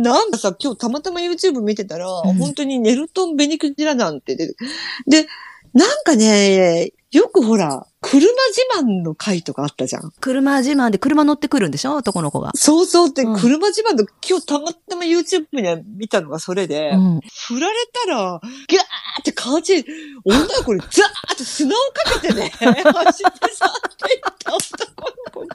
なんかさ、今日たまたま YouTube 見てたら、ん本当にネルトン・ベニクジラなんて出てで、なんかね、よくほら、車自慢の回とかあったじゃん。車自慢で車乗ってくるんでしょ？男の子が。そうそうって、うん車自慢の、今日たまたま YouTube に見たのがそれで、うん。振られたら、ギャーって顔ち、女の子にザーって砂をかけてね、走って去っていった男の子に。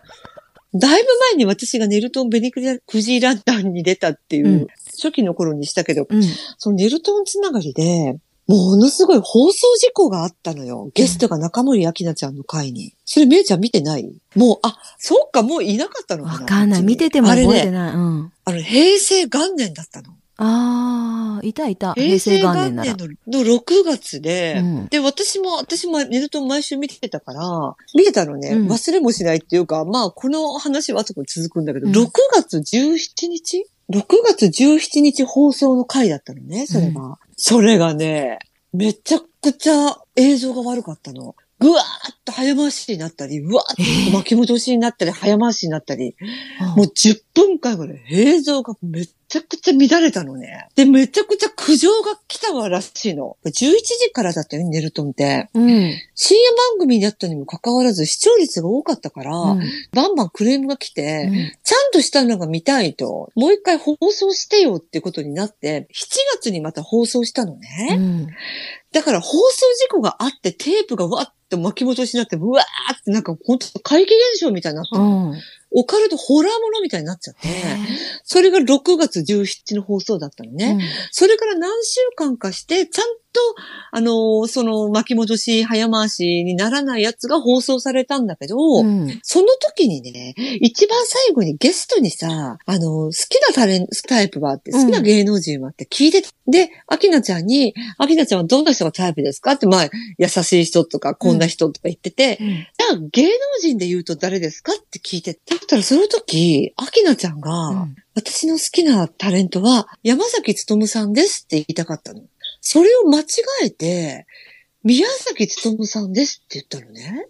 だいぶ前に私がネルトン・ベニクジラ団に出たっていう、うん初期の頃にしたけど、うん。そのネルトンつながりで、ものすごい放送事故があったのよ。ゲストが中森明菜ちゃんの回に。それ、めいちゃん見てない？もう、あ、そっか、もういなかったのかなわかんない。見ててもあれね、覚えてない。うん。あの、平成元年だったの。あー、いたいた。平平成成元年元年なら。のの6月で、うんで、私も、私もネルトン毎週見てたから、見てたのね、うん忘れもしないっていうか、まあ、この話は後に続くんだけど、うん6月17日 ?6 月17日放送の回だったのね、それが。それがね、めちゃくちゃ映像が悪かったの。ぐわーっと早回しになったり、うわーっと巻き戻しになったり、早回しになったり、もう10分間ぐらい映像がめちゃくちゃ乱れたのね。で、めちゃくちゃ苦情が来たわらしいの。11時からだったよね、ネルトンって。うん。うん。深夜番組だったにもかかわらず視聴率が多かったから、うんバンバンクレームが来て、うんちゃんとしたのが見たいと、もう一回放送してよってことになって、7月にまた放送したのね。だから放送事故があって、テープがわーって巻き戻しになって、うわーってなんか本当怪奇現象みたいになった。うん。オカルトホラーものみたいになっちゃって、へそれが6月17の放送だったのね。それから何週間かして、ちゃんと、あのーその巻き戻し、早回しにならないやつが放送されたんだけど、うん。うんその時にね、一番最後にゲストにさ、あのー好きなタレント、タイプはあって、好きな芸能人はって聞いてた。で、アキナちゃんに、アキナちゃんはどんな人がタイプですか？って、まあ、優しい人とか、こんな人とか言ってて、ゃあ芸能人で言うと誰ですかって聞いて、だったらその時、アキナちゃんが、うん私の好きなタレントは山崎努さんですって言いたかったの。それを間違えて、宮崎努さんですって言ったのね。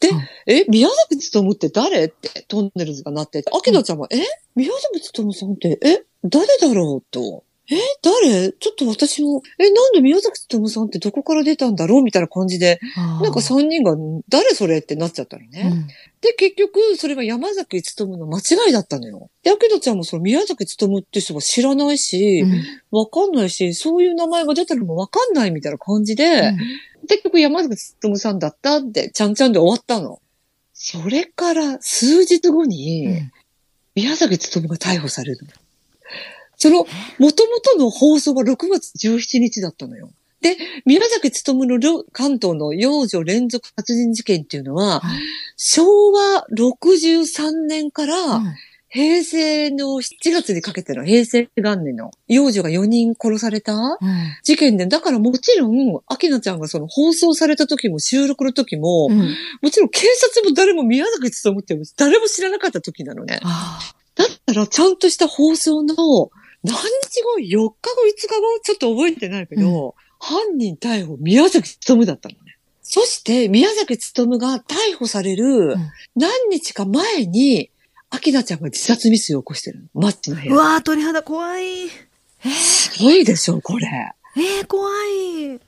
で、うんえ、宮崎努って誰ってトンネルズがなってて、アキナちゃんは、え？宮崎努さんって、え？誰だろうと。え誰？ちょっと私も、え、なんで宮崎努さんってどこから出たんだろうみたいな感じで、なんか3人が、誰それってなっちゃったのね。うんで、結局、それが山崎努の間違いだったのよ。で、アキドちゃんもその宮崎努って人は知らないし、わかんないし、そういう名前が出たのもわかんないみたいな感じで、結局山崎努さんだったって、ちゃんちゃんで終わったの。それから数日後に、うん宮崎努が逮捕されるの。その、元々の放送は6月17日だったのよ。で、宮崎努の両関東の幼女連続殺人事件っていうのは、昭和63年からうん平成の7月にかけての平成元年の幼女が4人殺されたうん事件で、だからもちろん、秋菜ちゃんがその放送された時も収録の時も、うんもちろん警察も誰も宮崎努っても誰も知らなかった時なのね。あだったらちゃんとした放送の何日後 ?4 日後 ?5 日後？ちょっと覚えてないけど、犯人逮捕宮崎努だったのね。そして宮崎努が逮捕されるん何日か前に、秋菜ちゃんが自殺未遂を起こしてるの。マッチの部屋。ーうわー鳥肌怖い。えーすごいでしょ、これ。えー怖い。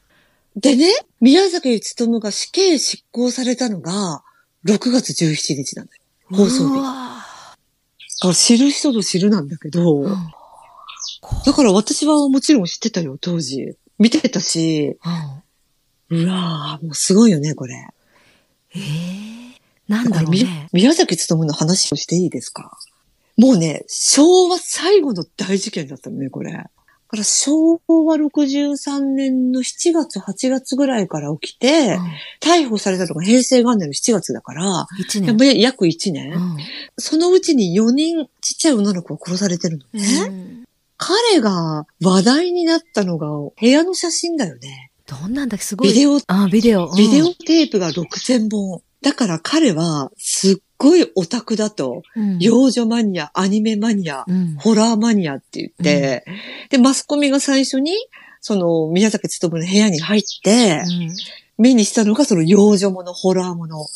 でね、宮崎努が死刑執行されたのが、6月17日なのよ。放送日。うわだから知る人ぞ知るなんだけど、ーうんだから私はもちろん知ってたよ、当時。見てたし、うんうわぁ、もうすごいよね、これ。えー？なんだろうみね。宮崎努の話をしていいですか？もうね、昭和最後の大事件だったのね、これ。だから昭和63年の7月、8月ぐらいから起きて、逮捕されたのが平成元年の7月だから、一やっ年。ぱり約1年、うんそのうちに4人ちっちゃい女の子が殺されてるのね。うん彼が話題になったのが部屋の写真だよね。どんなんだっけすごい。ビデオ、あ、ビデオ。うんビデオテープが6000本。だから彼はすっごいオタクだと。うん幼女マニア、アニメマニア、うんホラーマニアって言って、で、マスコミが最初に、その、宮崎努の部屋に入って、うん目にしたのがその幼女もの、ホラーもの。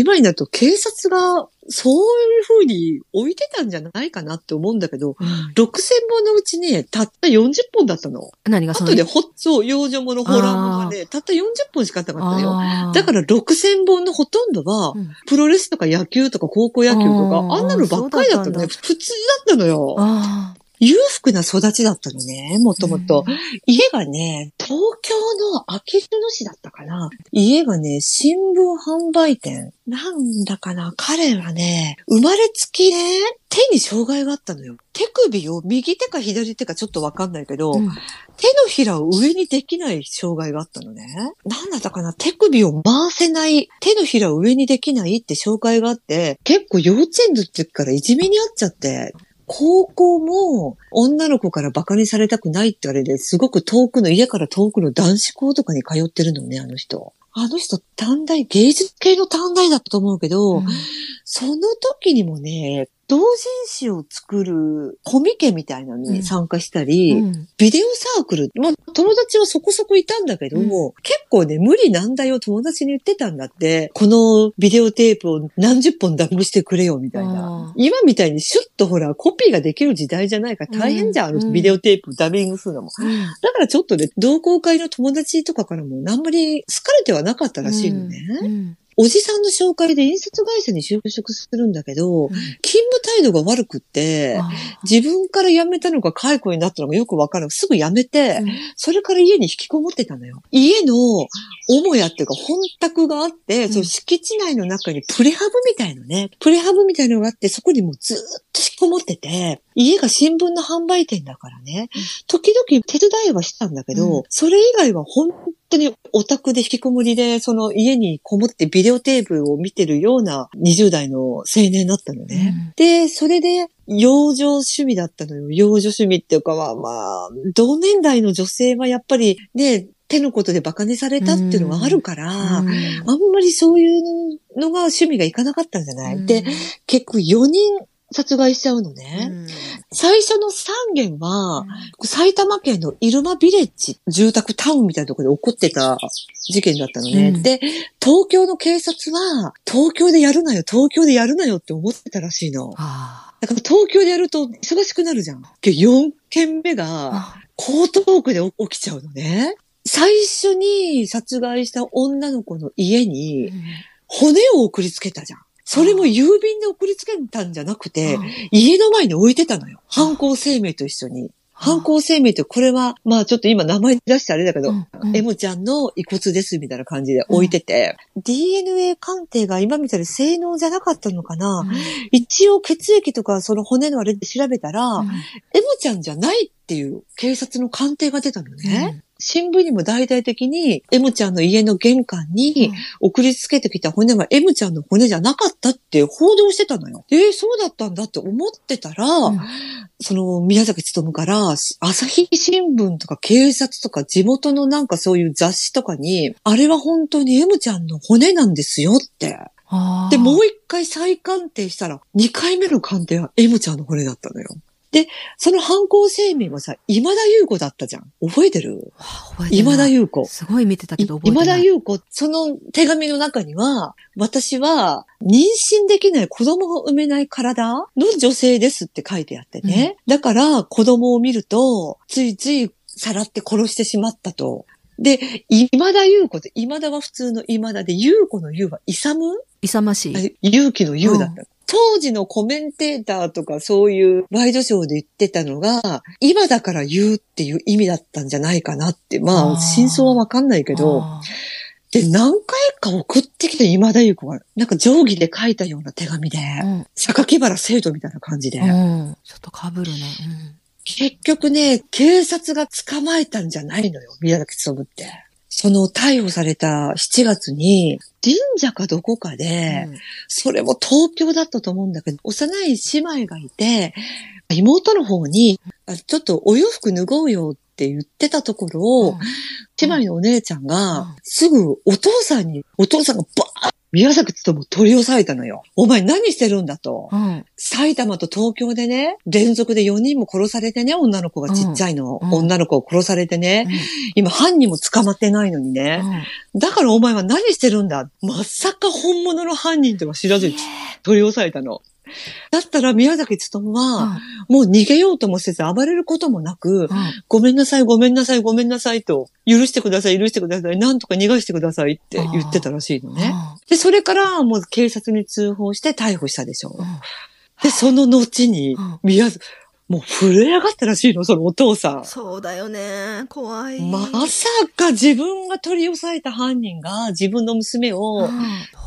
うん今になると警察がそういう風に置いてたんじゃないかなって思うんだけど、うん6000本のうちね、たった40本だったの。何がその後でほ、そう、幼女もの、ホラーものがね、たった40本しかなかったのよ。だから6000本のほとんどは、うんプロレスとか野球とか高校野球とか、あんなのばっかりだったのね。普通だったのよ。あ裕福な育ちだったのね、もともと。家がね、東京のあきる野市だったかな。家がね、新聞販売店。なんだかな、彼はね、生まれつきね、手に障害があったのよ。手首を右手か左手かちょっとわかんないけど、うん手のひらを上にできない障害があったのね。なんだったかな手首を回せない、手のひらを上にできないって障害があって、結構幼稚園の時からいじめにあっちゃって、高校も女の子からバカにされたくないってあれですごく遠くの、家から遠くの男子校とかに通ってるのね、あの人。あの人、短大、芸術系の短大だったと思うけど、うんその時にもね、同人誌を作るコミケみたいなのうん。に参加したり、うん。ビデオサークル、まあ、友達はそこそこいたんだけど、うん。結構ね、無理難題を友達に言ってたんだって、このビデオテープを何十本ダビングしてくれよ、みたいな。あ。今みたいにシュッとほら、コピーができる時代じゃないから大変じゃん、うん。あのビデオテープダビングするのも。うん。だからちょっとね、同好会の友達とかからもあんまり好かれてはなかったらしいのね。うんおじさんの紹介で印刷会社に就職するんだけど、うん勤務態度が悪くって、あ自分から辞めたのか解雇になったのかよくわからない。すぐ辞めて、ーそれから家に引きこもってたのよ。家の母屋っていうか本宅があって、んその敷地内の中にプレハブみたいのね。プレハブみたいのがあって、そこにもうずーっと引きこもってて、家が新聞の販売店だからね。時々手伝いはしたんだけど、うんそれ以外は本当にオタクで引きこもりで、その家にこもってビデオテープを見てるような20代の青年だったのね。で、それで、幼女趣味だったのよ。幼女趣味っていうかは、まあ、同年代の女性はやっぱりね、手のことで馬鹿にされたっていうのがあるから、あんまりそういうのが趣味がいかなかったんじゃない、で、結構4人殺害しちゃうのね。最初の3件は、埼玉県の入間ビレッジ、住宅タウンみたいなところで起こってた事件だったのね。うんで、東京の警察は、東京でやるなよ、東京でやるなよって思ってたらしいの。あだから東京でやると忙しくなるじゃん。けど4件目が、あ江東区で起きちゃうのね。最初に殺害した女の子の家に骨を送りつけたじゃん。それも郵便で送りつけたんじゃなくて、家の前に置いてたのよ。犯行声明と一緒に。犯行声明ってこれは、まあちょっと今名前出してあれだけど、うん。うん。M ちゃんの遺骨ですみたいな感じで置いてて、DNA 鑑定が今みたいに性能じゃなかったのかな、一応血液とかその骨のあれで調べたら、M ちゃんじゃないっていう警察の鑑定が出たのね。新聞にも大々的に M ちゃんの家の玄関に送りつけてきた骨は M ちゃんの骨じゃなかったって報道してたのよ。えー、そうだったんだって思ってたら、うんその宮崎勤から朝日新聞とか警察とか地元のなんかそういう雑誌とかに、あれは本当に M ちゃんの骨なんですよって。で、もう一回再鑑定したら、二回目の鑑定は M ちゃんの骨だったのよ。で、その犯行声明はさ、今田優子だったじゃん。覚えてる？今田優子。すごい見てたけど覚えて今ない。田優子、その手紙の中には、私は妊娠できない子供が産めない体の女性ですって書いてあってね。だから子供を見ると、ついついさらって殺してしまったと。で、今田優子って、今田は普通の今田で、優子の優は勇？む勇ましい。勇気の勇だった。当時のコメンテーターとかそういうワイドショーで言ってたのが、今だから言うっていう意味だったんじゃないかなって。まあ、真相はわかんないけど、あで、何回か送ってきて今田優子が、なんか定規で書いたような手紙で、ーうん榊原生徒みたいな感じで、うんちょっと被るね。結局ね、警察が捕まえたんじゃないのよ、宮崎勤って。その逮捕された7月に、神社かどこかうで、ん。それも東京だったと思うんだけど、幼い姉妹がいて、妹の方に、あちょっとお洋服脱ごうよって言ってたところを、姉妹のお姉ちゃんうん。が、すぐお父さんに、お父さんがバーっ宮崎つとも取り押さえたのよ。お前何してるんだと。うん。埼玉と東京でね、連続で4人も殺されてね、女の子がちっちゃいの。うんうん女の子を殺されてね。今犯人も捕まってないのにね。うん。だからお前は何してるんだまさか本物の犯人とは知らずに取り押さえたの。だったら宮崎努は、もう逃げようともせず暴れることもなく、ごめんなさい、ごめんなさい、ごめんなさいと、許してください、許してください、なんとか逃がしてくださいって言ってたらしいのね。で、それからもう警察に通報して逮捕したでしょ。で、その後にうん、宮崎、もう震え上がったらしいの、そのお父さん。そうだよね。怖い。まさか自分が取り押さえた犯人が自分の娘を、うん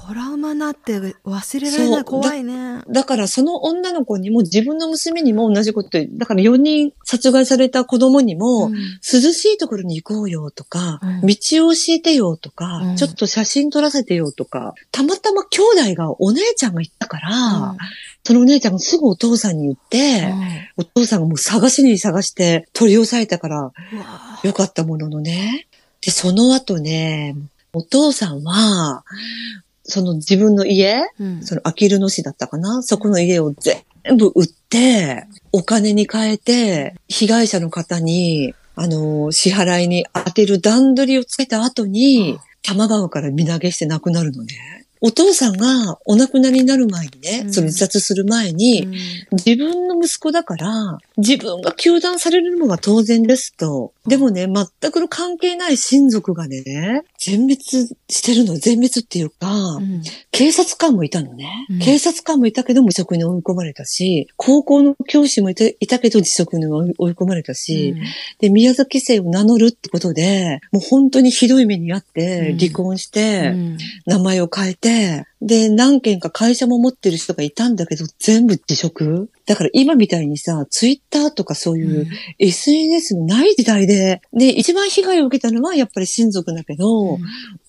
トラウマになって忘れられなそいう。怖いね。だからその女の子にも自分の娘にも同じことだから4人殺害された子供にも、うん。涼しいところに行こうよとか、うん。道を教えてよとか、うん。ちょっと写真撮らせてよとか、たまたま兄弟がお姉ちゃんがいたから、そのお姉ちゃんがすぐお父さんに言って、お父さんがもう探しに探して取り押さえたからよかったもののね。で、その後ね、お父さんは、その自分の家、うん。そのあきる野市だったかな？そこの家を全部売って、お金に変えて、被害者の方に、あの、支払いに当てる段取りをつけた後に、玉川から身投げして亡くなるのね。お父さんがお亡くなりになる前にね、うん。その自殺する前に、自分の息子だから、自分が糾弾されるのが当然ですと。でもね、全くの関係ない親族がね、全滅してるの、全滅っていうか、うん。警察官もいたのね。うん。警察官もいたけど無職に追い込まれたし、高校の教師もいたいたけど自職に追い込まれたし、で、宮崎姓を名乗るってことで、もう本当にひどい目にあってうん、離婚しうて、ん。名前を変えて、で、何件か会社も持ってる人がいたんだけど、全部辞職？だから今みたいにさ、ツイッターとかそういう SNS のない時代で、で、一番被害を受けたのはやっぱり親族だけど、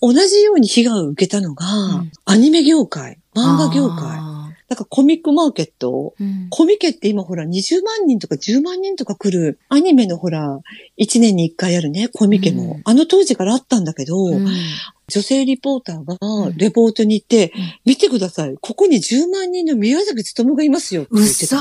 同じように被害を受けたのが、ん。アニメ業界、漫画業界。あだからコミックマーケット？ーうんコミケって今ほら20万人とか10万人とか来るアニメのほら1年に1回あるね、コミケも。うんあの当時からあったんだけど、うん女性リポーターがうんレポートに行って、うん見てください。ここに10万人の宮崎努がいますよって言ってた。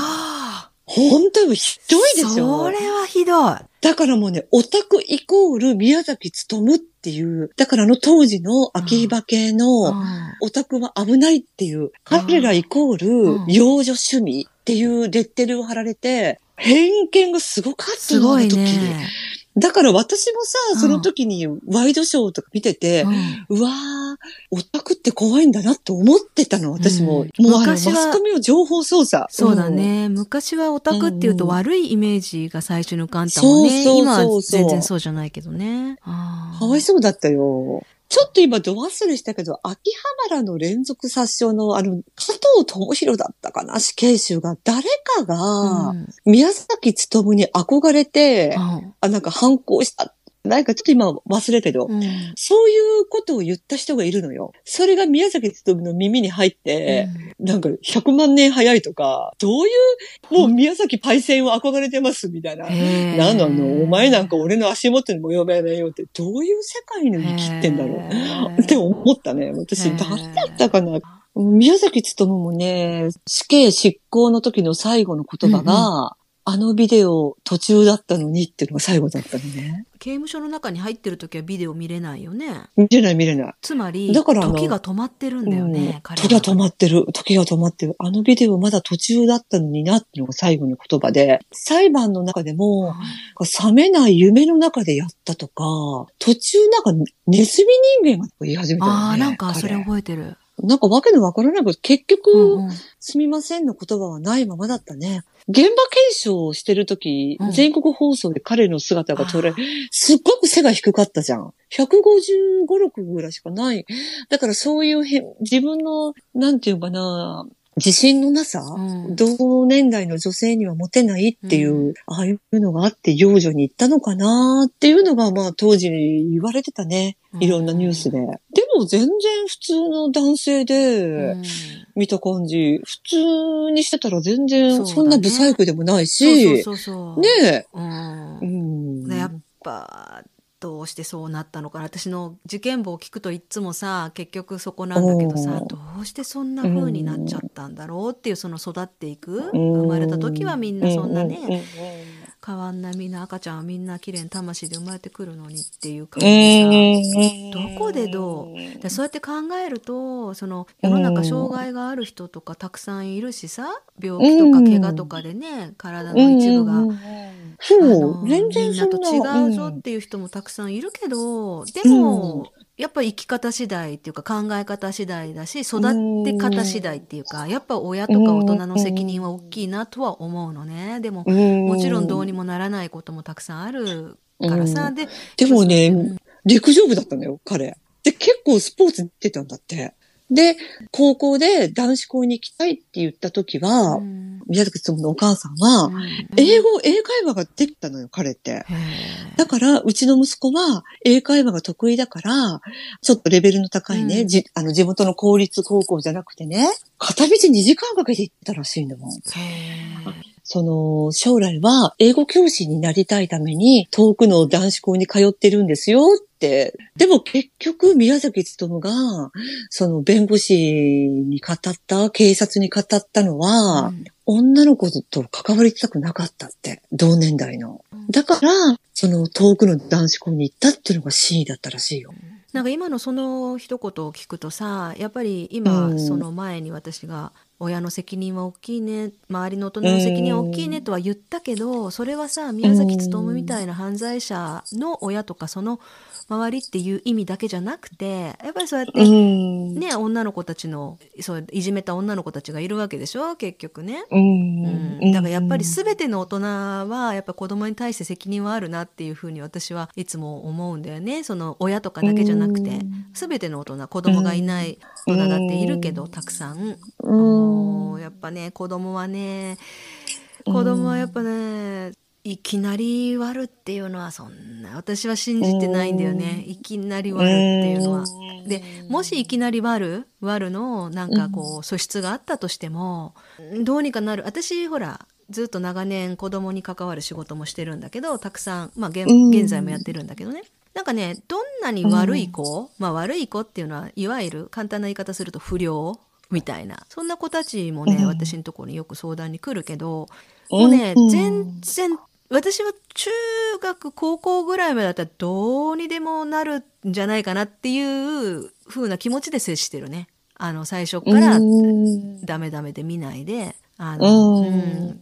本当にひどいでしそょれはひどい。だからもうね、オタクイコール宮崎努っていう、だからあの当時の秋葉系の、オタクは危ないっていう、彼らイコーうん。ル幼女趣味っていうレッテルを貼られて、偏見がすごかったの、すごいあの時ね。だから私もうんさ、その時にワイドショーとか見てて、うんうわー、オタクって怖いんだなと思ってたの、私も。うんもうあの、マ昔はスコミの情報操作。そうだね。昔はオタクっていうとうん悪いイメージが最初に浮かんだもんね。そうそうそう今は全然そうじゃないけどね。かわいそうだったよ。ちょっと今、ド忘れしたけど、秋葉原の連続殺傷の、あの、加藤智弘だったかな、死刑囚が、誰かが、うん宮崎努に憧れて、うんあ、なんか反抗した。なんかちょっと今忘れたけど、うん。そういうことを言った人がいるのよ。それが宮崎努の耳に入って、なんか100万年早いとか、どういう、もう宮崎パイセンを憧れてますみたいな。なんなの？お前なんか俺の足元にも呼べないよって、どういう世界に生きてんだろう。って思ったね。私、誰だったかな？宮崎努もね、死刑執行の時の最後の言葉が、あのビデオ途中だったのにっていうのが最後だったのね。刑務所の中に入ってる時はビデオ見れないよね。見れない見れない。つまり、だから時が止まってるんだようん時が止まってる。時が止まってる。あのビデオまだ途中だったのになっていうのが最後の言葉で、裁判の中でも、冷めない夢の中でやったとか、途中なんかネズミ人間が言い始めたよね。ああ、なんかそれ彼覚えてる。なんかわけのわからないけど、結局、うんうんすみませんの言葉はないままだったね。現場検証をしてるとき、うん全国放送で彼の姿が撮れあ、すっごく背が低かったじゃん。155、6ぐらいしかない。だからそういうへん自分の、なんていうかな、自信のなさ、うん同年代の女性にはモテないっていう、うああいうのがあって幼女に行ったのかなっていうのが、まあ当時言われてたね。いろんなニュースで。でも全然普通の男性で、うん見た感じ、普通にしてたら全然ねそんなブサイクでもないし、そうそうそう。ねえ、うんうん。やっぱ、どうしてそうなったのかな。私の事件簿を聞くといっつもさ結局そこなんだけどさおー。どうしてそんな風になっちゃったんだろうっていうその育っていくうん。生まれた時はみんなそんなね、うんうんうん変わんないみんな赤ちゃんはみんな綺麗に魂で生まれてくるのにっていう感うじでさ、んどこでどう？でそうやって考えるとその世の中障害がある人とかたくさんいるしさ病気とか怪我とかでね体の一部が。そのう、全然みんなと違うぞっていう人もたくさんいるけど、でも、やっぱ生き方次第っていうか考え方次第だし育て方次第っていうかやっぱ親とか大人の責任は大きいなとは思うのね。でもうん。もちろんどうにもならないこともたくさんあるからさ、ででもね、うん。陸上部だったのよ、彼。で、結構スポーツに出てたんだって。で、高校で男子校に行きたいって言った時は、うん宮崎勤のお母さんは、うん英語、英会話ができたのよ、彼って。だから、うちの息子は英会話が得意だから、ちょっとレベルの高いね、うんじあの地元の公立高校じゃなくてね、片道2時間かけて行ったらしいんだもん。その、将来は英語教師になりたいために遠くの男子校に通ってるんですよ。でも結局、宮崎勤が、その弁護士に語った、警察に語ったのは、うん女の子と関わりたくなかったって、同年代の。だから、その遠くの男子校に行ったっていうのが真意だったらしいよ。なんか今のその一言を聞くとさやっぱり今、うんその前に私が親の責任は大きいね周りの大人の責任は大きいねとは言ったけど、それはさ宮崎勉みたいな犯罪者の親とかその周りっていう意味だけじゃなくてやっぱりそうやって、うん。ね女の子たちのそういじめた女の子たちがいるわけでしょ？結局ね。うん。うん、だからやっぱり全ての大人はやっぱ子供に対して責任はあるなっていうふうに私はいつも思うんだよね。その親とかだけじゃなくてうん。全ての大人子供がいない大人だっているけどたくさん。やっぱね子供はね子供はやっぱねいきなり割るっていうのはそんな私は信じてないんだよね。いきなり割るっていうのは。でもしいきなり割る割るのなんかこう素質があったとしてもどうにかなる。私ほらずっと長年子供に関わる仕事もしてるんだけどたくさん、まあ、現在もやってるんだけどね。なんかねどんなに悪い子、まあ悪い子っていうのはいわゆる簡単な言い方すると不良みたいな。そんな子たちもね、うん。私のところによく相談に来るけどもうね、うん全然私は中学高校ぐらいまでだったらどうにでもなるんじゃないかなっていう風な気持ちで接してるね。あの最初からうん。ダメダメで見ないで。あの、うん。うん。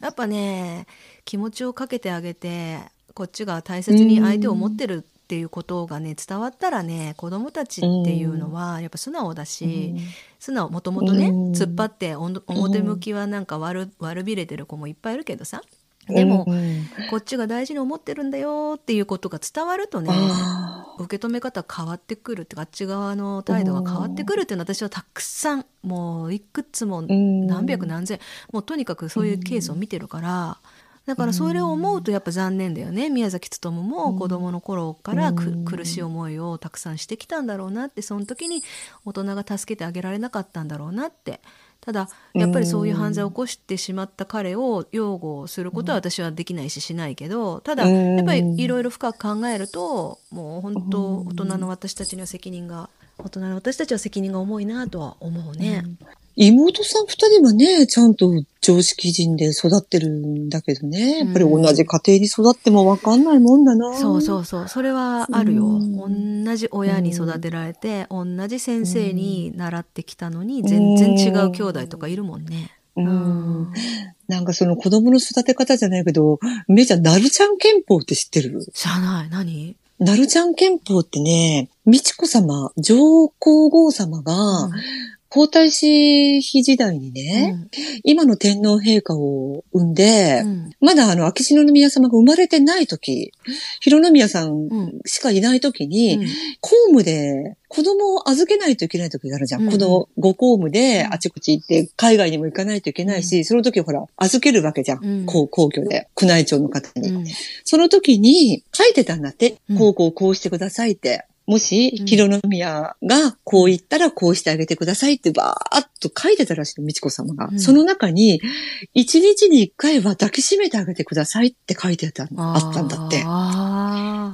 やっぱね気持ちをかけてあげてこっちが大切に相手を思ってるっていうことがね伝わったらね子供たちっていうのはやっぱ素直だし、素直もともとね、うん。突っ張っておん表向きはなんか悪悪びれてる子もいっぱいいるけどさでも、うんこっちが大事に思ってるんだよっていうことが伝わるとねあ受け止め方変わってくるってあっち側の態度が変わってくるっていうのは私はたくさんもういくつもん。何百何千もうとにかくそういうケースを見てるから。だからそれを思うとやっぱ残念だよね。宮崎勉も子供の頃から苦しい思いをたくさんしてきたんだろうなってその時に大人が助けてあげられなかったんだろうなってただやっぱりそういう犯罪を起こしてしまった彼を擁護することは私はできないししないけどただうん。やっぱりいろいろ深く考えるともう本当大人の私たちには責任が大人の私たちは責任が重いなとは思うね。妹さん二人はね、ちゃんと常識人で育ってるんだけどね。やっぱり同じ家庭に育ってもわかんないもんだな。そうそうそう。それはあるよ、うん同じ親に育てられて、同じ先生に習ってきたのに全然違う兄弟とかいるもんね。うん。うん。なんかその子供の育て方じゃないけど、めいちゃん、なるちゃん憲法って知ってる？知らない。何？なるちゃん憲法ってね、美智子様、上皇后様が、皇太子妃時代にね、今の天皇陛下を産んで、うん。まだあの、秋篠宮様が生まれてない時、広宮さんうん。しかいない時に、うん。公務で子供を預けないといけない時があるじゃん。うん。このご公務でうん。あちこち行って海外にも行かないといけないし、その時ほら、預けるわけじゃん。うん。皇皇居で、宮内庁の方に。うん。その時に書いてたんだって。うん。こうこうこうしてくださいって。もしう、ん広宮がこう言ったらこうしてあげてくださいってばーっと書いてたらしいの、美智子様が。うんその中に、一日に一回は抱きしめてあげてくださいって書いてたあったんだって。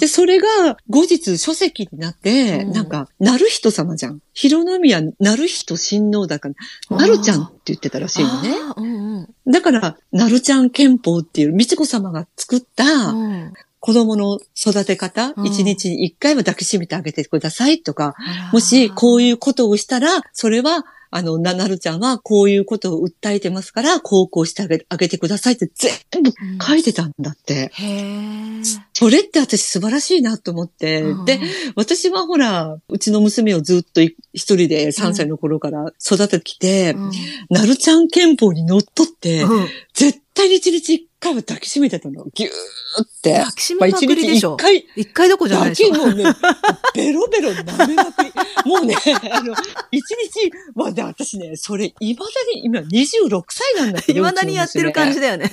で、それが後日書籍になって、うんなんか、なる人様じゃん。広宮なる人親王だから、なるちゃんって言ってたらしいのね。あーうんうんだから、なるちゃん憲法っていう、美智子様が作ったうん子供の育て方、うん。一、日に一回は抱きしめてあげてくださいとか、もしこういうことをしたら、それは、あの、な、なるちゃんはこういうことを訴えてますから、こうこうしてあげあげてくださいって全部うん。書いてたんだって。へえ。それって私素晴らしいなと思って。うん。で、私はほら、うちの娘をずっとい一人で3歳の頃から育ててきて、うん。なるちゃん憲法にのっとって、うん。絶対に一日一回は抱きしめてたの。ぎゅーって。抱きしめまくりでしょまあ一回一回どころじゃないだでしょ。けもうね、ベロベロ舐めまくり。もうね、あの、一日、まあ、で私ね、それ、未だに、今26歳なんだけど。未だにやってる感じで。だよね。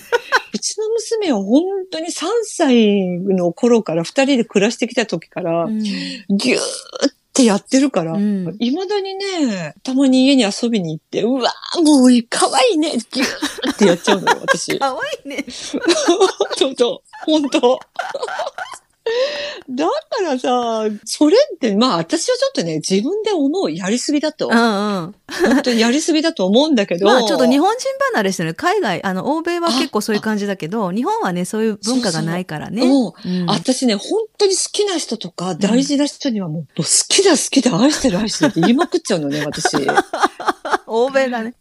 うちの娘は本当に3歳の頃から2人で暮らしてきた時から、うんぎゅーってやってるから、うん未だにね、たまに家に遊びに行って、うわーもう可愛いね、ぎゅーってやっちゃうのよ、私。かわいいね。そうそう、本当。だからさ、それって、まあ私はちょっとね、自分で思うやりすぎだとう。んうん。本当にやりすぎだと思うんだけど。まあちょっと日本人離れしてる。海外、あの、欧米は結構そういう感じだけど、日本はね、そういう文化がないからね。もう、うん私ね、本当に好きな人とか、大事な人にはもう、好きだ好きだ、愛してる愛してるって言いまくっちゃうのね、私。欧米だね。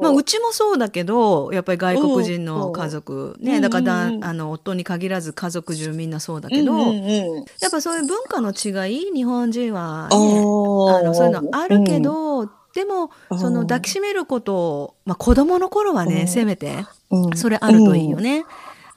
まあ、うちもそうだけど、やっぱり外国人うんの家族、うんね、だからだあの、夫に限らず家族中みんなそうだけど、やっぱそういう文化の違い、日本人は、あね、ー。あの、そういうのあるけ、ど、でも、うんその抱きしめることを、まあ子供の頃はね、うん。せめて、うん。それあるといいよね。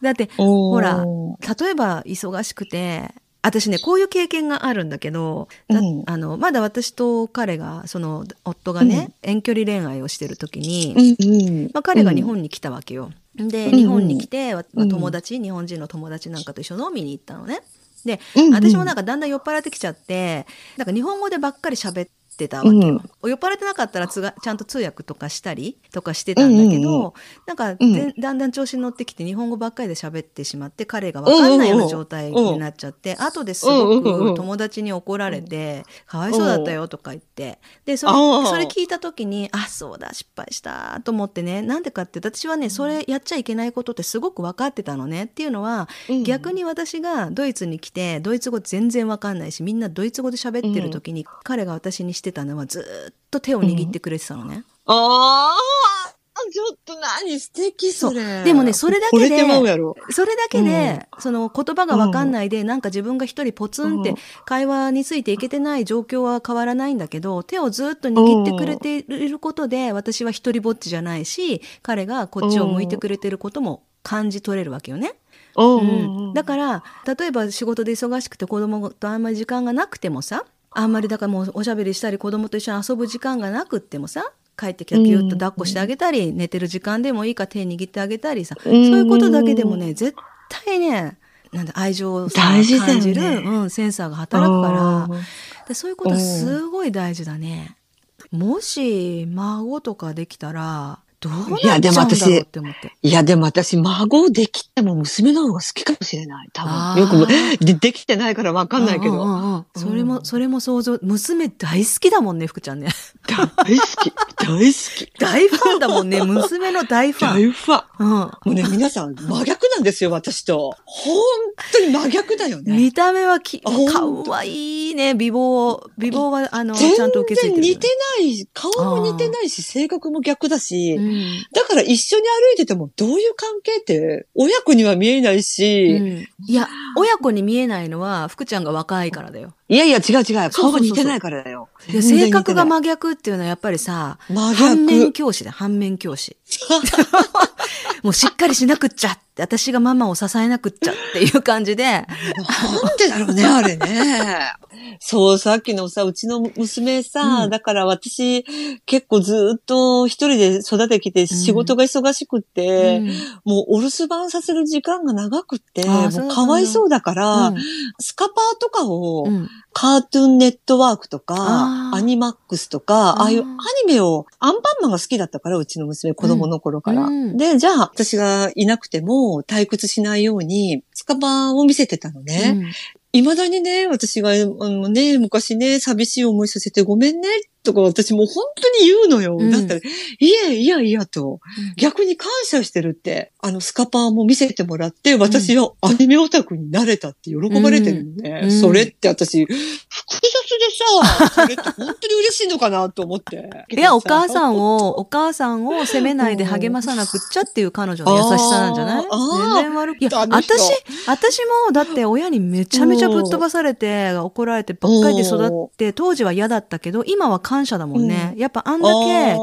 だって、ほほら例えば忙しくて、私ね、こういう経験があるんだけど、だうん。あの、まだ私と彼が、その、夫がね、遠距離恋愛をしてる時に、うんうん。まあ、彼が日本に来たわけよ。で、うん日本に来て、わまあうん。友達、日本人の友達なんかと一緒に飲みに行ったのね。で、うんうん。私もなんかだんだん酔っ払ってきちゃって、なんか日本語でばっかり喋ってたわけ。よ。うん。酔っ払ってなかったらつがちゃんと通訳とかしたりとかしてたんだけど、うんうんうん。なんかうん。ぜだんだん調子に乗ってきて日本語ばっかりで喋ってしまって彼がわかんないような状態になっちゃって、後ですごうんうんうんく友達に怒られて、かわいそうだったよとか言って、で、それそれ聞いた時に、あ、そうだ、失敗したと思ってね、なんでかって私はね、それやっちゃいけないことってすごく分かってたのねっていうのは、うん。逆に私がドイツに来てドイツ語全然わかんないしみんなドイツ語で喋ってる時に、彼が私にしてたのはずーっと手を握ってくれてたのね。ああ、ちょっと何素敵それ。そうでもねそれだけで。それだけで、その言葉がわかんないで、なんか自分が一人ポツンってうん会話についていけてない状況は変わらないんだけど、手をずっと握ってくれていることで、私は一人ぼっちじゃないし、彼がこっちを向いてくれてることも感じ取れるわけよね。うんうん、だから例えば仕事で忙しくて子供とあんまり時間がなくてもさあんまりだからもうおしゃべりしたり子供と一緒に遊ぶ時間がなくってもさ帰ってきたらぎゅっと抱っこしてあげたり、寝てる時間でもいいから手握ってあげたりさ、そういうことだけでもね絶対ねなんだ愛情を感じる、うん、センサーが働くから。うん。でそういうことはすごい大事だね。もし孫とかできたらどうなっちゃうんだろうって思って。いや、でも私、孫できても娘の方が好きかもしれない。多あ分。ーよくで、できてないからわかんないけど。うんうんうんそれも、それも想像、娘大好きだもんね、福ちゃんね。大好き。大好き。大ファンだもんね、娘の大ファン。大ファン。うん。もうね、皆さん、真逆なんですよ、私と。本当に真逆だよね。見た目はき、かとわいいね、美貌。美貌は、あの、全ちゃんと受け継いでる。然似てない、顔も似てないし、性格も逆だし、うん。だから一緒に歩いててもどういう関係って親子には見えないし、うんいや、親子に見えないのは、福ちゃんが若いからだよ。いやいや違う違う、顔が似てないからだよ。性格が真逆っていうのはやっぱりさ、反面。教師だ、反面教師。もうしっかりしなくっちゃって、私がママを支えなくっちゃっていう感じで、なんでだろうね、あれね。そう、さっきのさ、うちの娘さ、うん。だから私、結構ずっと一人で育ててきて、仕事が忙しくって、うん。もうお留守番させる時間が長くって、もうかわいそうだから、うん。スカパーとかを、うん。カートゥーンネットワークとかアニマックスとか、ああいうアニメを、アンパンマンが好きだったから、うちの娘、子供の頃から。うん。で、じゃあ、私がいなくても退屈しないように、スカパンを見せてたのね。うん。未だにね、私が、あのね、昔ね、寂しい思いさせてごめんね、とか私もう本当に言うのよ。うん。だったら、いえ、いやいやと、逆に感謝してるって、あのスカパンも見せてもらって、私はアニメオタクになれたって喜ばれてるのね。うん。それって私、でさ、それって本当に嬉しいのかなと思って。いや、お母さんを、お母さんを責めないで励まさなくっちゃっていう彼女の優しさなんじゃない？全然悪く。いや、私、私も、だって親にめちゃめちゃぶっ飛ばされて、怒られてばっかりで育って、当時は嫌だったけど、今は感謝だもんね。やっぱあんだ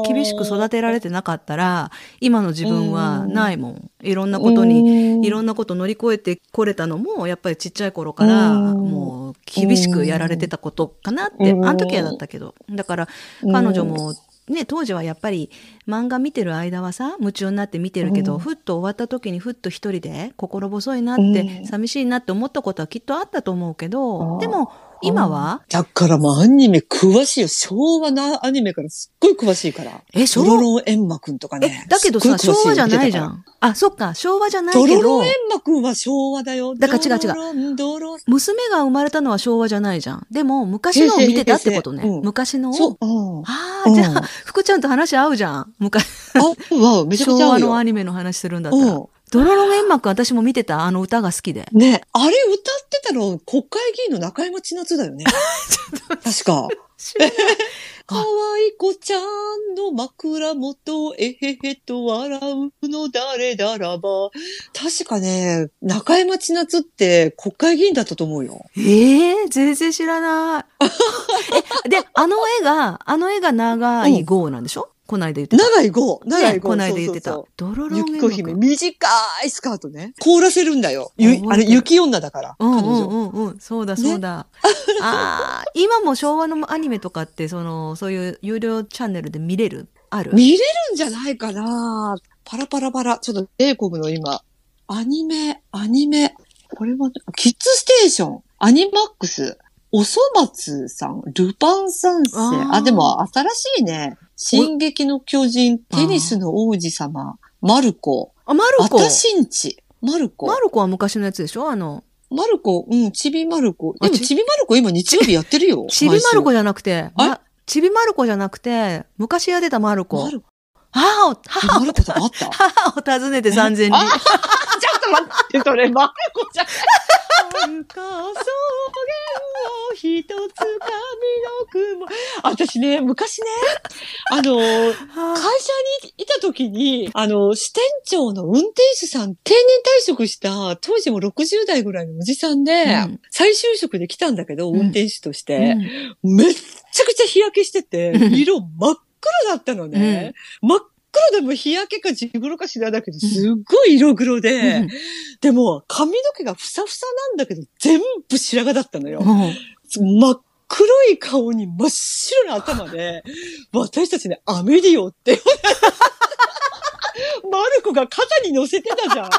け厳しく育てられてなかったら、今の自分はないもん。いろんなことに、にいろんなこと乗り越えてこれたのも、やっぱりちっちゃい頃から、うん。もう厳しくやられてたことかなって、うん。あの時はだったけど。だから、彼女も、ね、当時はやっぱり漫画見てる間はさ、夢中になって見てるけど、うん。ふっと終わった時にふっと一人で心細いなって、うん。寂しいなって思ったことはきっとあったと思うけどでも今は、だからもうアニメ詳しいよ。昭和のアニメからすっごい詳しいから。え、昭和？ドロロンエンマくんとかねえ。、だけどさ、昭和じゃないじゃん。あ、そっか、昭和じゃないけどドロロンエ、ンマくんは昭和だよ。だから違う違う娘が生まれたのは昭和じゃないじゃん。でも、昔のを見てたってことね。昔のを？そう。うんああ、じゃうんあ、福ちゃんと話合うじゃん。昔、あ、わ、めちゃくちゃ合うよ。昭和のアニメの話するんだったら。うドロロンエンマくん私も見てた。あの歌が好きで。ん。ね、あれ歌ってたの国会議員の中山千夏だよね。確か。かわ いこちゃんの枕元、えへへと笑うの誰だらば。確かね、中山千夏って国会議員だったと思うよ。ええ全然知らない。え、で、あの絵が、あの絵が長い号なんでしょ、こないだ言ってた。長い号、長い号。ねこないだ言ってた。ドロロンエンマくん。そう雪子姫、短いスカートね。凍らせるんだよ。ゆあれ、雪女だから、う。んうんうん。そうだそうだ。ああ、今も昭和のアニメとかって、その、そういう有料チャンネルで見れる？ある？見れるんじゃないかなパラパラパラ。ちょっと、英国の今、アニメ、アニメ。これは、キッズステーション、アニマックス、おそ松さん、ルパン三世。あーあでも、新しいね。進撃の巨人、テニスの王子様、マルコ、あ、マルコ。私んち、マルコ。マルコは昔のやつでしょ？あの、マルコ、うん、ちびマルコ。でも、あちちびマルコ今日曜日やってるよ。ちびマルコじじゃなくて、ま、ちびマルコじゃなくて、昔やってたマルコマ。ルコ、母を、母を母を訪ねて三千里。あちょっと待って、それ、マルコじゃん。遥か草原を一つ髪の雲。私ね、昔ね、あの、会社にいた時に、あの、支店長の運転手さん、定年退職した、当時も60代ぐらいのおじさんで、うん。再就職で来たんだけど、うん。運転手としうて、ん。めっちゃくちゃ日焼けしててう、ん 色真っ黒だったのね。真っ黒でも日焼けか地黒か知らないけど、すっごい色黒で、うんでも髪の毛がふさふさなんだけど、全部白髪だったのよ。うん真っ黒い顔に真っ白な頭で、私たちね、アメディオって。マルコが肩に乗せてたじゃん。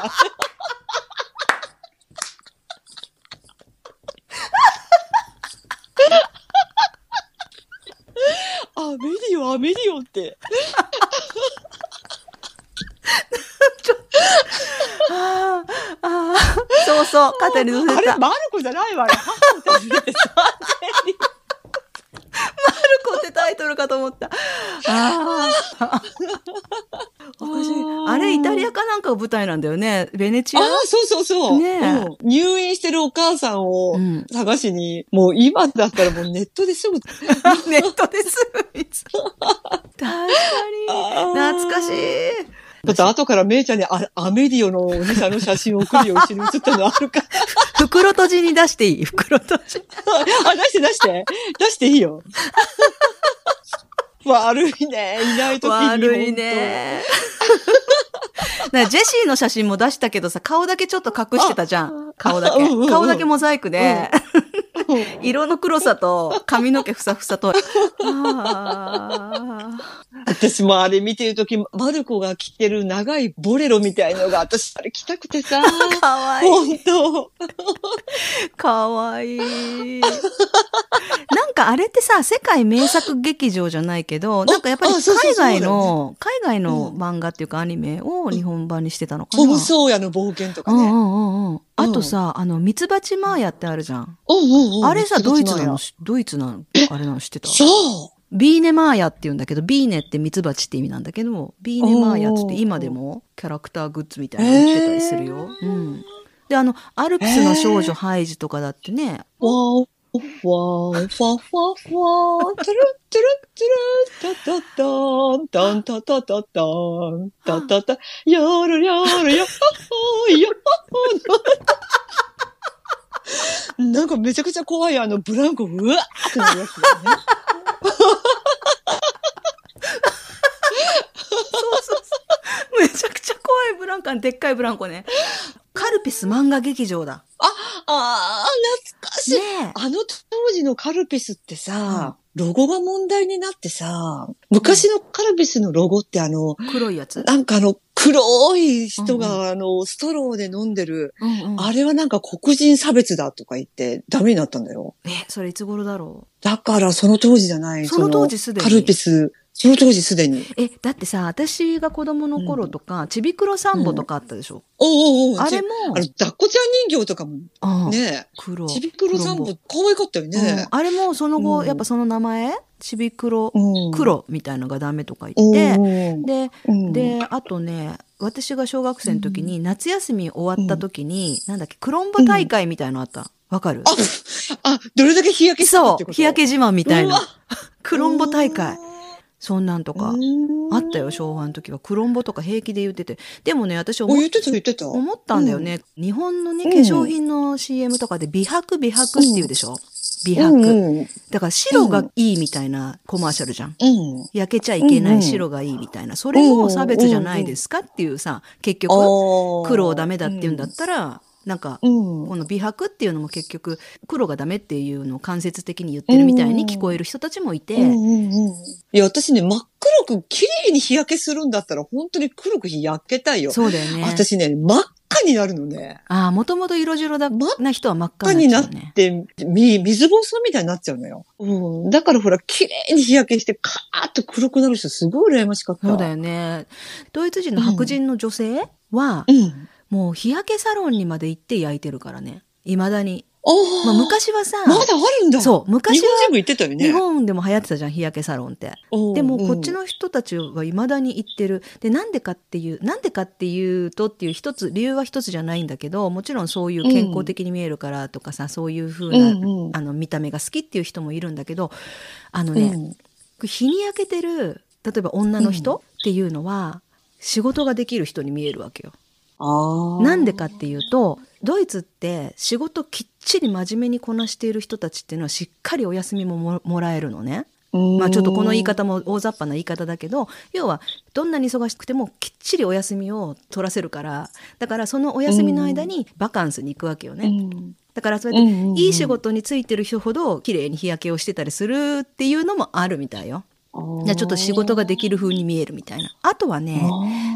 アメディオ、アメディオって。あーあー、そうそう、肩に乗せた。あれ、マルコじゃないわよ。母を訪ねてさ。コってタイトルかと思った。ああ。おかしいあれ、イタリアかなんかが舞台なんだよね。ベネチア？ああ、そうそうそう。ねえうん入院してるお母さんをうん探しに、もう今だったらもうネットですぐ。ネットですぐ確かに。懐かしい。だって後からめいちゃんにあアメディオのおじさんの写真を送るよ、後ろに写ったのあるか。袋閉じに出していい？袋閉じ。あ、出して出して。出していいよ。悪いね。いない時に。悪いね。なジェシーの写真も出したけどさ、顔だけちょっと隠してたじゃん。顔だけ。うんうんうん顔だけモザイクで、本当。色の黒さと髪の毛ふさふさと。あ私もあれ見てる時マルコが着てる長いボレロみたいのが、私あれ着たくてさ。ーかわいい。本当。かわいい。なんかあれってさ、世界名作劇場じゃないけど、なんかやっぱり海外の、海外のうん漫画っていうかアニメを日本版にしてたのかな。トム・ソーヤの冒険とかね。うんうんうんうん。あとさ、あの、ミツバチマーヤってあるじゃん。うんうんうんあれさ、ドイツなのそドイツなのあれなの知ってた？う。ビーネマーヤって言うんだけど、ビーネってミツバチって意味なんだけど、ビーネマーヤって今でもキャラクターグッズみたいなの売ってたりするよ。うん。で、あの、アルプスの少女ハイジとかだってね、わー、わー、ファファファファー、トゥルットゥルットゥルッ、タタタン、タンタタタタン、タタタ、やるやるやっほー、やっほー。なんかめちゃくちゃ怖いあのブランコ、うわーってなるやつだよね。そうそうそう。めちゃくちゃ怖いブランコ、でっかいブランコね。カルピス漫画劇場だ。ああ、懐かしい。ねあの当時のカルピスってさ、ロゴが問題になってさ、昔のカルピスのロゴってあの、え。黒いやつ。なんかあの、黒い人うんが、あの、ストローで飲んでる、うんうん。あれはなんか黒人差別だとか言ってダメになったんだよ。え、それいつ頃だろだからその当時じゃない。その当時すでにカルピス、その当時すでに。う。え、だってさ、私が子供の頃とか、ちびくろサンボとかあったでしょ？おうおうおうあれも、あの、抱っこちゃん人形とかもうんね、黒。ちびくろさん黒も可愛かったようんね。あれもその後、うんやっぱその名前？ちびくろ、うん黒みたいのがダメとか言うんって、うんで、うんで、あとね、私が小学生の時に、夏休み終わった時に、なんだっけ、クロンボ大会みたいのあった？わかる？あ、あ、どれだけ日焼けそう日焼け自慢みたいうなわ。クロンボ大会。そんなんとか。ああったよ、昭和の時は。クロンボとか平気で言ってて。でもね、私お、思っ言ってた言ってた。思ったんだよね。日本のね、うん化粧品の CM とかで美白美白って言うでしょ、美白、うんうん。だから白がいいみたいなコマーシャルじゃん。うん。焼けちゃいけなうんうんい白がいいみたいな。それも差別じゃないですかっていうさ、結局、黒ダメだって言うんだったら、なんか、うん。この美白っていうのも結局黒がダメっていうのを間接的に言ってるみたいに聞こえる人たちもいて、うんうんうんいや、私ね、真っ黒く綺麗に日焼けするんだったら、本当に黒く日焼けたいよ。そうだよね。私ね、真っ赤になるのね。ああ、もともと色白だな人は真っ赤赤になっになっ。て、み水ぼうそうみたいになっちゃうのよ。うん。だからほら、綺麗に日焼けして、カーッと黒くなる人すごい羨ましかった。そうだよね。ドイツ人の白人の女性は、うん。もう日焼けサロンにまで行って焼いてるからね。未だに。まあ昔はさ、まだあるんだ。そう、昔は日本人も言ってたよね。日本でも流行ってたじゃん、日焼けサロンって。うんでもこっちの人たちは未だに行ってる。で、なんでかっていう、なんでかっていうとっていう一つ、理由は一つじゃないんだけど、もちろんそういう健康的に見えるからとかさ、そういう風な、うんうんあの見た目が好きっていう人もいるんだけど、あのね、うん日に焼けてる、例えば女の人っていうのは、仕事ができる人に見えるわけよ。なんでかっていうと、ドイツって仕事きっちり真面目にこなしている人たちっていうのはしっかりお休みもももらえるのね。まあちょっとこの言い方も大雑把な言い方だけど、要はどんなに忙しくてもきっちりお休みを取らせるから、だからそのお休みの間にバカンスに行くわけよね。うんだからそうやっていい仕事についてる人ほど綺麗に日焼けをしてたりするっていうのもあるみたいよ。じゃあちょっと仕事ができる風に見えるみたいな。あとはね、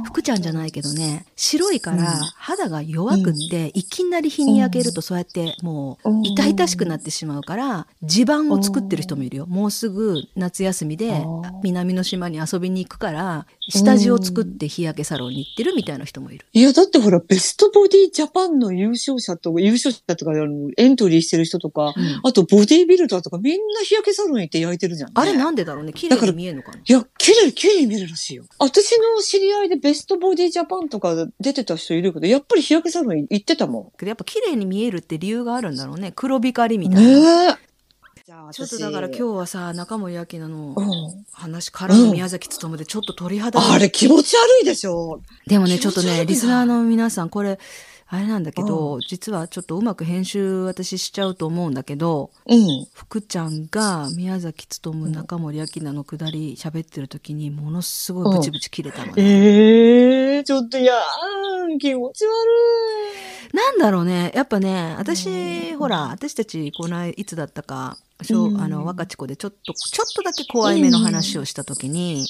福ちゃんじゃないけどね、白いから肌が弱くって、いきなり日に焼けるとそうやってもう痛々しくなってしまうから、地盤を作ってる人もいるよ。もうすぐ夏休みで南の島に遊びに行くから、下地を作って日焼けサロンに行ってるみたいな人もいる。いや、だってほら、ベストボディジャパンの優勝者とか、優勝者とか、あの、エントリーしてる人とか、うん。あとボディービルダーとか、みんな日焼けサロン行って焼いてるじゃん、ね。あれなんでだろうね。綺麗かな？いや、綺麗、綺麗に見えるらしいよ。私の知り合いでベストボディジャパンとか出てた人いるけど、やっぱり日焼けサロン行ってたもけどやっぱ綺麗に見えるって理由があるんだろうね。黒光りみん。たいな。ねちょっとだから今日はさ、中森明菜のうん話からの宮崎努でちょっと鳥肌があれ気持ち悪いでしょ。でもね、ちょっとね、リスナーの皆さん、これ、あれなんだけど、実はちょっとうまく編集私しちゃうと思うんだけど、うん。福ちゃんが宮崎努、中森明菜のくだり喋ってる時にものすごいブチブチ切れたのね。ええー、ちょっと、いやー、気持ち悪なんだろうね。やっぱね、私、うんほら、私たち、この間、いつだったか、あの、若ち子でちょっと、ちょっとだけ怖いめの話をしたときに、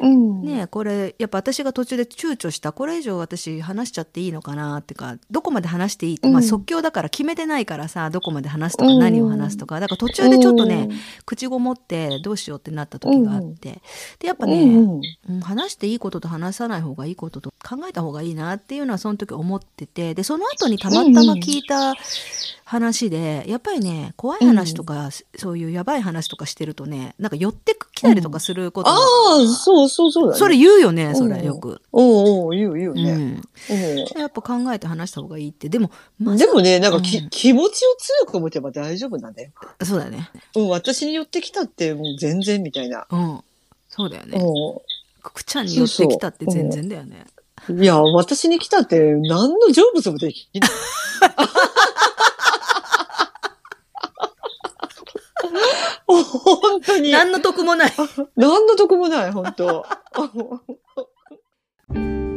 うん。ねこれ、やっぱ私が途中で躊躇した、これ以上私話しちゃっていいのかなっていうか、どこまで話していいって、まあうん即興だから決めてないからさ、どこまで話すとか何を話すとか、だから途中でちょっとね、口ごもってどうしようってなった時があって、で、やっぱうん、ね、うん。うん話していいことと話さない方がいいことと考えた方がいいなっていうのはその時思っててでその後にたまたま聞いた話で、やっぱりね怖い話とか、そういうやばい話とかしてるとねなんか寄ってきたりとかすることが、ああ、そうそうそうだね。それ言うよねそれうんよく、おうおう、言う言うね。うん、やっぱ考えて話した方がいいって。でも、まあ、でもね、なんかき、うん。気持ちを強く持てば大丈夫なんだよ。そうだよね。うん、私に寄ってきたってもう全然みたいな。うん。そうだよね。うくちゃんに寄ってきたって全然だよね。ん。いや、私に来たって何の成仏もできない。本当に。何の得もない何の得もない、本当。